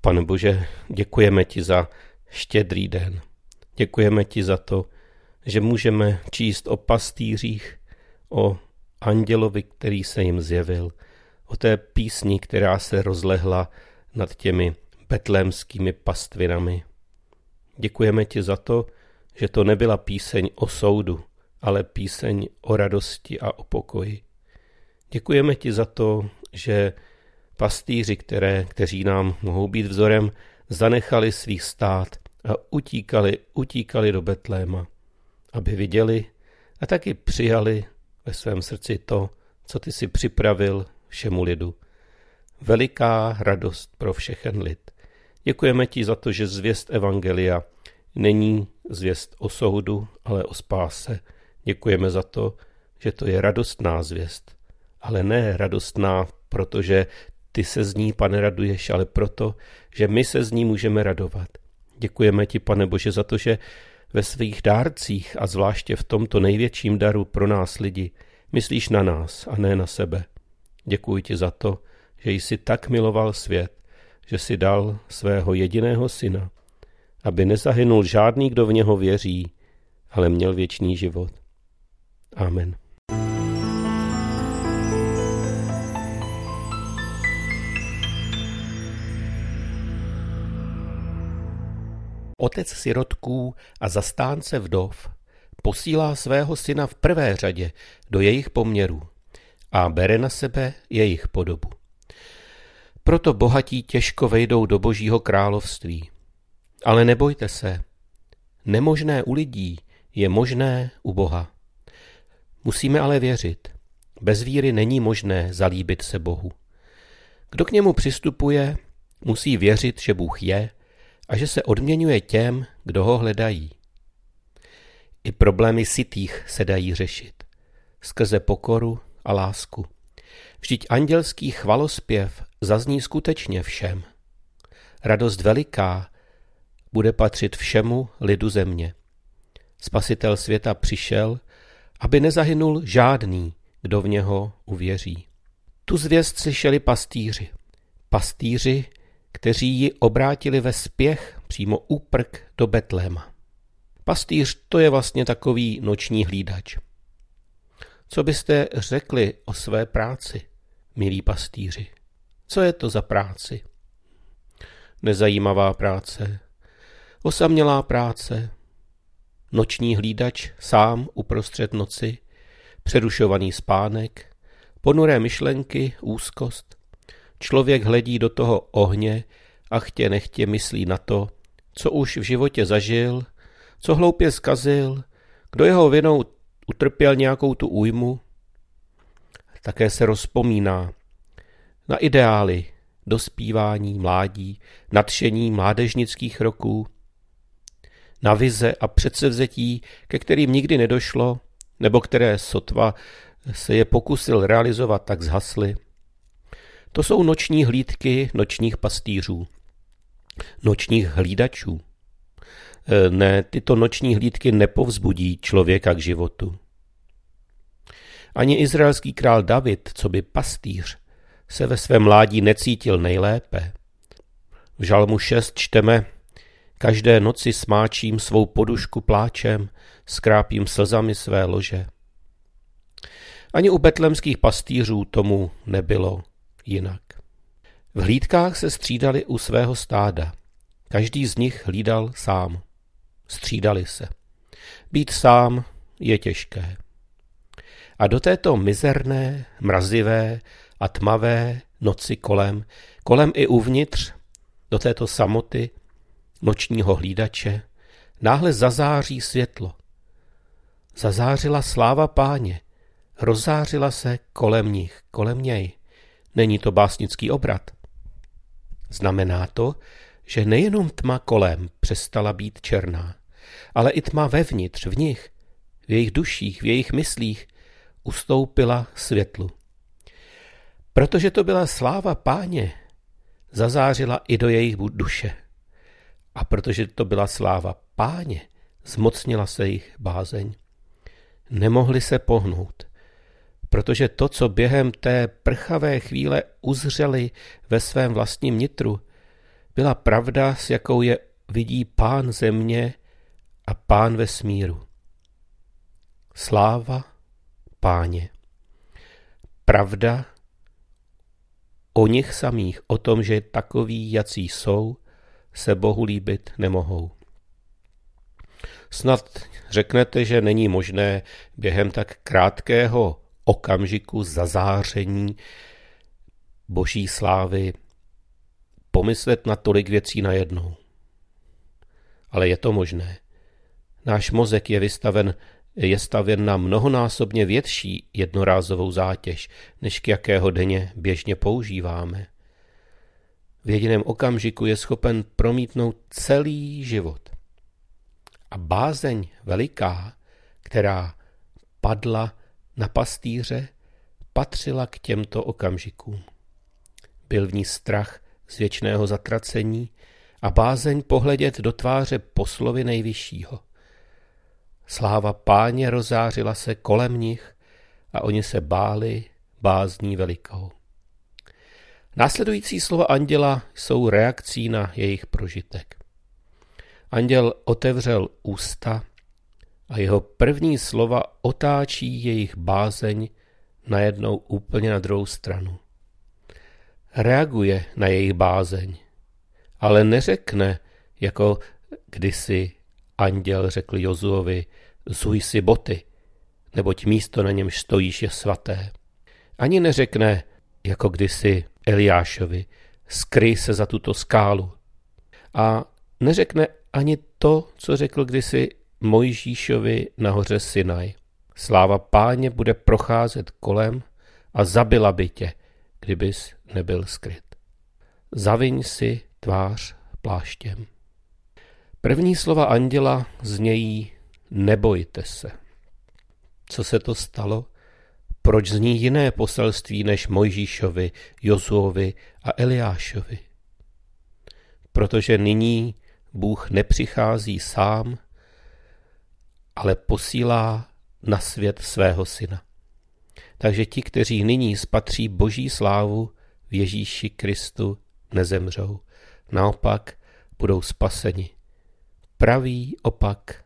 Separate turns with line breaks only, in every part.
Pane Bože, děkujeme ti za štědrý den. Děkujeme ti za to, že můžeme číst o pastýřích, o andělovi, který se jim zjevil, o té písni, která se rozlehla nad těmi betlémskými pastvinami. Děkujeme ti za to, že to nebyla píseň o soudu, ale píseň o radosti a o pokoji. Děkujeme ti za to, že pastýři, které, kteří nám mohou být vzorem, zanechali svých stát a utíkali, utíkali do Betléma, aby viděli a taky přijali ve svém srdci to, co ty si připravil všemu lidu. Veliká radost pro všechen lid. Děkujeme ti za to, že zvěst Evangelia není zvěst o soudu, ale o spáse. Děkujeme za to, že to je radostná zvěst. Ale ne radostná, protože ty se z ní, pane, raduješ, ale proto, že my se z ní můžeme radovat. Děkujeme ti, pane Bože, za to, že ve svých dárcích a zvláště v tomto největším daru pro nás lidi myslíš na nás a ne na sebe. Děkuji ti za to, že jsi tak miloval svět, že si dal svého jediného syna, aby nezahynul žádný, kdo v něho věří, ale měl věčný život. Amen. Otec sirotků a zastánce vdov posílá svého syna v prvé řadě do jejich poměrů a bere na sebe jejich podobu. Proto bohatí těžko vejdou do božího království. Ale nebojte se, nemožné u lidí je možné u Boha. Musíme ale věřit. Bez víry není možné zalíbit se Bohu. Kdo k němu přistupuje, musí věřit, že Bůh je a že se odměňuje těm, kdo ho hledají. I problémy sitých se dají řešit. Skrze pokoru a lásku. Vždyť andělský chvalospěv zazní skutečně všem. Radost veliká bude patřit všemu lidu země. Spasitel světa přišel, aby nezahynul žádný, kdo v něho uvěří. Tu zvěst slyšeli pastýři. Pastýři, kteří ji obrátili ve spěch přímo úprk do Betléma. Pastýř to je vlastně takový noční hlídač. Co byste řekli o své práci, milí pastýři? Co je to za práci? Nezajímavá práce, osamělá práce, noční hlídač sám uprostřed noci, přerušovaný spánek, ponuré myšlenky, úzkost. Člověk hledí do toho ohně a chtě nechtě myslí na to, co už v životě zažil, co hloupě zkazil, kdo jeho vinou utrpěl nějakou tu újmu. Také se rozpomíná na ideály, dospívání, mládí, nadšení mládežnických roků, na vize a předsevzetí, ke kterým nikdy nedošlo, nebo které sotva se je pokusil realizovat, tak zhasly. To jsou noční hlídky nočních pastýřů, nočních hlídačů. E, ne, tyto noční hlídky nepovzbudí člověka k životu. Ani izraelský král David, co by pastýř, se ve svém mládí necítil nejlépe. V žalmu 6 čteme, každé noci smáčím svou podušku pláčem, skrápím slzami své lože. Ani u betlemských pastýřů tomu nebylo jinak. V hlídkách se střídali u svého stáda. Každý z nich hlídal sám. Střídali se. Být sám je těžké. A do této mizerné, mrazivé a tmavé noci kolem, kolem i uvnitř, do této samoty, nočního hlídače, náhle zazáří světlo. Zazářila sláva páně, rozzářila se kolem nich, kolem něj. Není to básnický obrat. Znamená to, že nejenom tma kolem přestala být černá, ale i tma vevnitř, v nich, v jejich duších, v jejich myslích, ustoupila světlu. Protože to byla sláva páně, zazářila i do jejich duše. A protože to byla sláva páně, zmocnila se jich bázeň. Nemohli se pohnout, protože to, co během té prchavé chvíle uzřeli ve svém vlastním nitru, byla pravda, s jakou je vidí pán země a pán vesmíru. Sláva páně. Pravda o nich samých, o tom, že takoví, jací jsou, se Bohu líbit nemohou. Snad řeknete, že není možné během tak krátkého okamžiku zazáření boží slávy pomyslet na tolik věcí najednou. Ale je to možné. Náš mozek je vystaven je stavěn na mnohonásobně větší jednorázovou zátěž, než k jakého denně běžně používáme. V jediném okamžiku je schopen promítnout celý život. A bázeň veliká, která padla na pastýře, patřila k těmto okamžikům. Byl v ní strach z věčného zatracení a bázeň pohledět do tváře poslovy nejvyššího. Sláva páně rozářila se kolem nich a oni se báli bázní velikou. Následující slova anděla jsou reakcí na jejich prožitek. Anděl otevřel ústa a jeho první slova otáčí jejich bázeň najednou úplně na druhou stranu. Reaguje na jejich bázeň, ale neřekne, jako kdysi anděl řekl Jozuovi, zuj si boty, neboť místo na němž stojíš je svaté. Ani neřekne, jako kdysi Eliášovi, skryj se za tuto skálu. A neřekne ani to, co řekl kdysi Mojžíšovi nahoře Sinaj. Sláva páně bude procházet kolem a zabila by tě, kdybys nebyl skryt. Zaviň si tvář pláštěm. První slova anděla znějí nebojte se. Co se to stalo? Proč zní jiné poselství než Mojžíšovi, Jozuovi a Eliášovi? Protože nyní Bůh nepřichází sám, ale posílá na svět svého syna. Takže ti, kteří nyní spatří boží slávu v Ježíši Kristu, nezemřou. Naopak budou spaseni. Pravý opak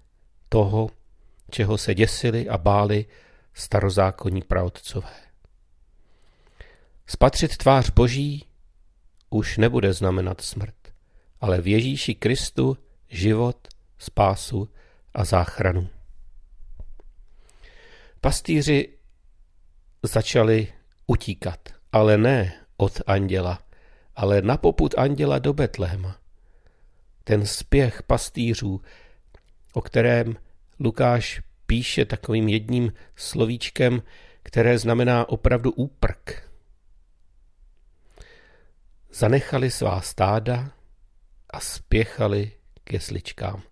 toho, čeho se děsili a báli starozákonní praotcové. Spatřit tvář Boží už nebude znamenat smrt, ale v Ježíši Kristu život, spásu a záchranu. Pastýři začali utíkat, ale ne od anděla, ale na poput anděla do Betléma. Ten spěch pastýřů, o kterém Lukáš píše takovým jedním slovíčkem, které znamená opravdu úprk. Zanechali svá stáda a spěchali k jesličkám.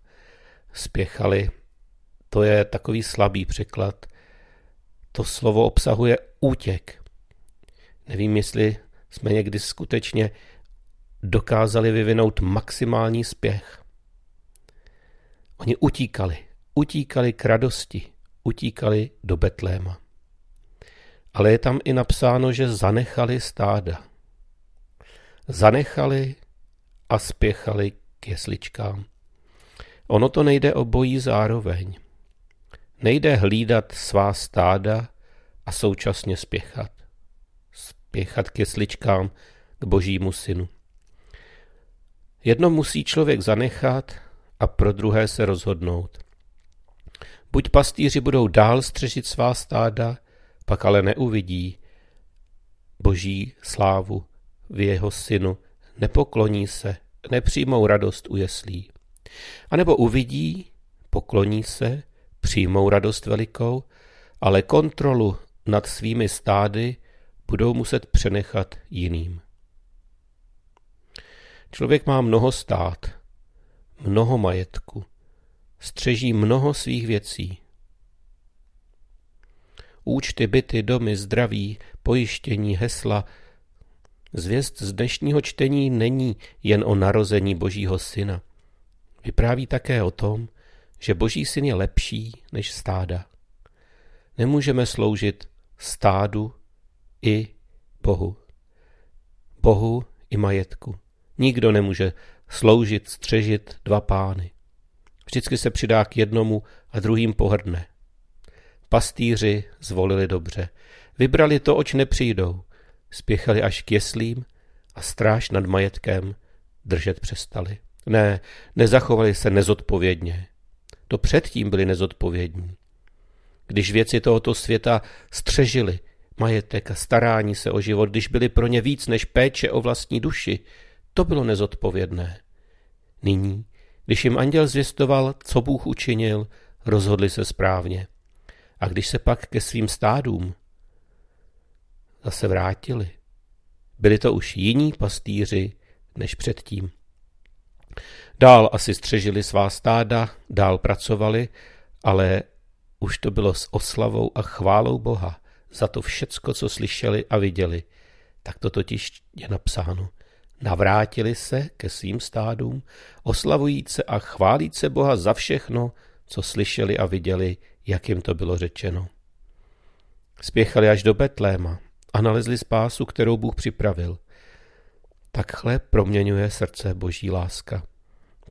Spěchali, to je takový slabý překlad. To slovo obsahuje útěk. Nevím, jestli jsme někdy skutečně dokázali vyvinout maximální spěch. Oni utíkali, utíkali k radosti, utíkali do Betléma. Ale je tam i napsáno, že zanechali stáda. Zanechali a spěchali k jesličkám. Ono to nejde o bojí zároveň. Nejde hlídat svá stáda a současně spěchat. Spěchat k jesličkám, k božímu synu. Jedno musí člověk zanechat a pro druhé se rozhodnout. Buď pastýři budou dál střežit svá stáda, pak ale neuvidí boží slávu v jeho synu, nepokloní se, nepřijmou radost u jeslí. A nebo uvidí, pokloní se, přijmou radost velikou, ale kontrolu nad svými stády budou muset přenechat jiným. Člověk má mnoho stát, mnoho majetku, střeží mnoho svých věcí. Účty, byty, domy, zdraví, pojištění, hesla. Zvěst z dnešního čtení není jen o narození Božího syna. Vypráví také o tom, že Boží syn je lepší než stáda. Nemůžeme sloužit stádu i Bohu. Bohu i majetku. Nikdo nemůže sloužit, střežit dva pány. Vždycky se přidá k jednomu a druhým pohrdne. Pastýři zvolili dobře. Vybrali to, oč nepřijdou. Spěchali až k jeslím a stráž nad majetkem držet přestali. Ne, nezachovali se nezodpovědně. To předtím byli nezodpovědní. Když věci tohoto světa střežili, majetek a starání se o život, když byli pro ně víc než péče o vlastní duši, to bylo nezodpovědné. Nyní, když jim anděl zvěstoval, co Bůh učinil, rozhodli se správně. A když se pak ke svým stádům zase vrátili, byli to už jiní pastýři než předtím. Dál asi střežili svá stáda, dál pracovali, ale už to bylo s oslavou a chválou Boha za to všecko, co slyšeli a viděli. Tak to totiž je napsáno. Navrátili se ke svým stádům, oslavujíce a chválíce Boha za všechno, co slyšeli a viděli, jak jim to bylo řečeno. Spěchali až do Betléma a nalezli spásu, kterou Bůh připravil. Takhle proměňuje srdce boží láska.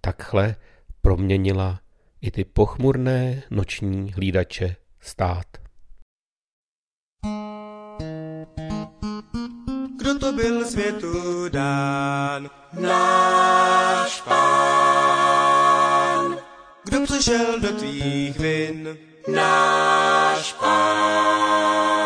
Takhle proměnila i ty pochmurné noční hlídače stát.
Kdo to byl světu dán? Náš pán. Kdo přišel do tvých vin? Náš pán.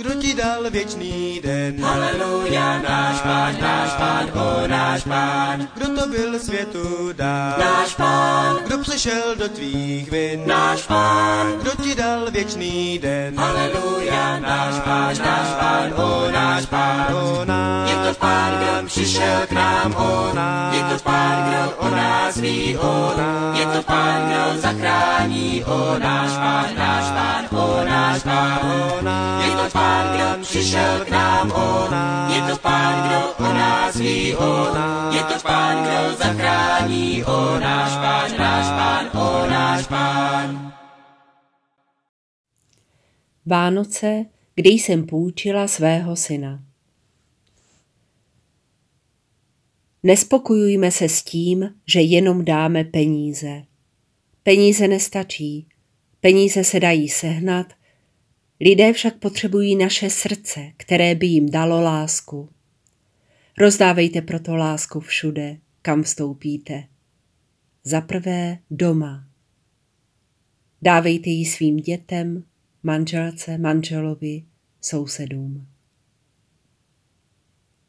Kdo ti dal věčný den?
Haleluja, náš pán, náš pán, o náš pán.
Kdo to byl světu dán?
Náš pán,
Kdo přišel do tvých vin?
náš pán.
Kdo ti dal věčný den?
Haleluja, náš pán, náš pán, o náš pán.
O náš
Je to pán, kdo přišel k nám, o
náš
Je to pán, kdo o nás ví, o Je to pán, kdo zachrání, o náš pán, náš pán, o náš pán.
o náš
Je to pán, kdo přišel k nám, o Je to pán, kdo o nás ví, o Je to pán, kdo zachrání, o náš pán, náš pán, o náš pán.
Vánoce, kdy jsem půjčila svého syna. Nespokojujme se s tím, že jenom dáme peníze. Peníze nestačí. Peníze se dají sehnat, lidé však potřebují naše srdce, které by jim dalo lásku. Rozdávejte proto lásku všude, kam vstoupíte. Za prvé doma. Dávejte ji svým dětem, manželce, manželovi, sousedům.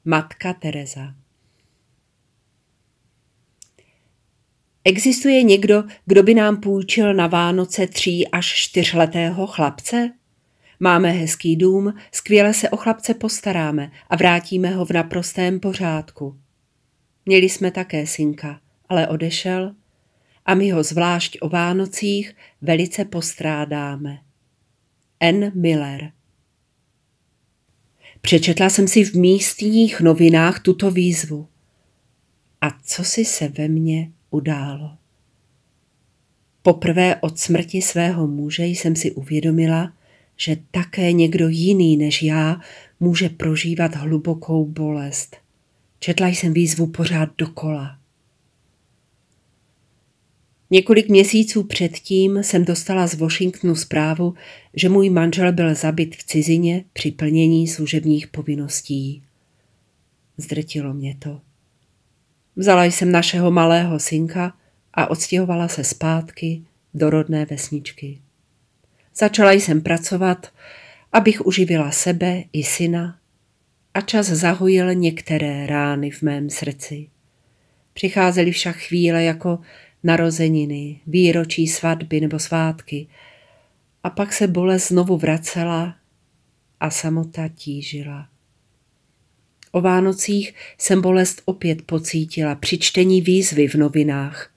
Matka Teresa Existuje někdo, kdo by nám půjčil na Vánoce tří až čtyřletého chlapce? Máme hezký dům, skvěle se o chlapce postaráme a vrátíme ho v naprostém pořádku. Měli jsme také synka, ale odešel a my ho zvlášť o Vánocích velice postrádáme. N. Miller Přečetla jsem si v místních novinách tuto výzvu. A co si se ve mně událo? Poprvé od smrti svého muže jsem si uvědomila, že také někdo jiný než já může prožívat hlubokou bolest. Četla jsem výzvu pořád dokola. Několik měsíců předtím jsem dostala z Washingtonu zprávu, že můj manžel byl zabit v cizině při plnění služebních povinností. Zdrtilo mě to. Vzala jsem našeho malého synka a odstěhovala se zpátky do rodné vesničky. Začala jsem pracovat, abych uživila sebe i syna a čas zahojil některé rány v mém srdci. Přicházely však chvíle jako narozeniny, výročí svatby nebo svátky a pak se bolest znovu vracela a samota tížila. O Vánocích jsem bolest opět pocítila při čtení výzvy v novinách.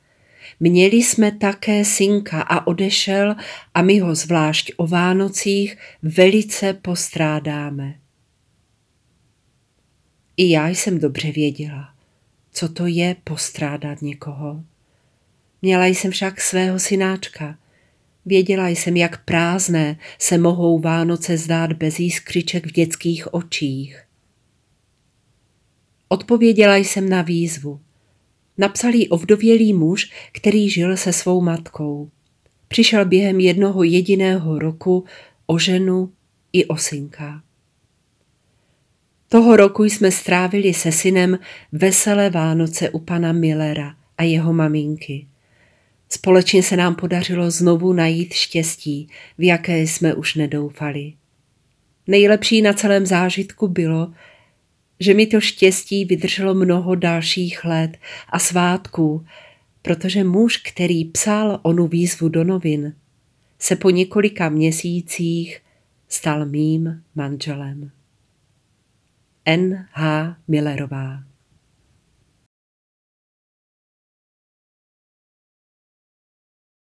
Měli jsme také synka a odešel a my ho zvlášť o Vánocích velice postrádáme. I já jsem dobře věděla, co to je postrádat někoho. Měla jsem však svého synáčka. Věděla jsem, jak prázdné se mohou Vánoce zdát bez jiskřiček v dětských očích. Odpověděla jsem na výzvu. Napsal jí ovdovělý muž, který žil se svou matkou. Přišel během jednoho jediného roku o ženu i o synka. Toho roku jsme strávili se synem veselé Vánoce u pana Millera a jeho maminky. Společně se nám podařilo znovu najít štěstí, v jaké jsme už nedoufali. Nejlepší na celém zážitku bylo, že mi to štěstí vydrželo mnoho dalších let a svátků, protože muž, který psal onu výzvu do novin, se po několika měsících stal mým manželem. N. H. Millerová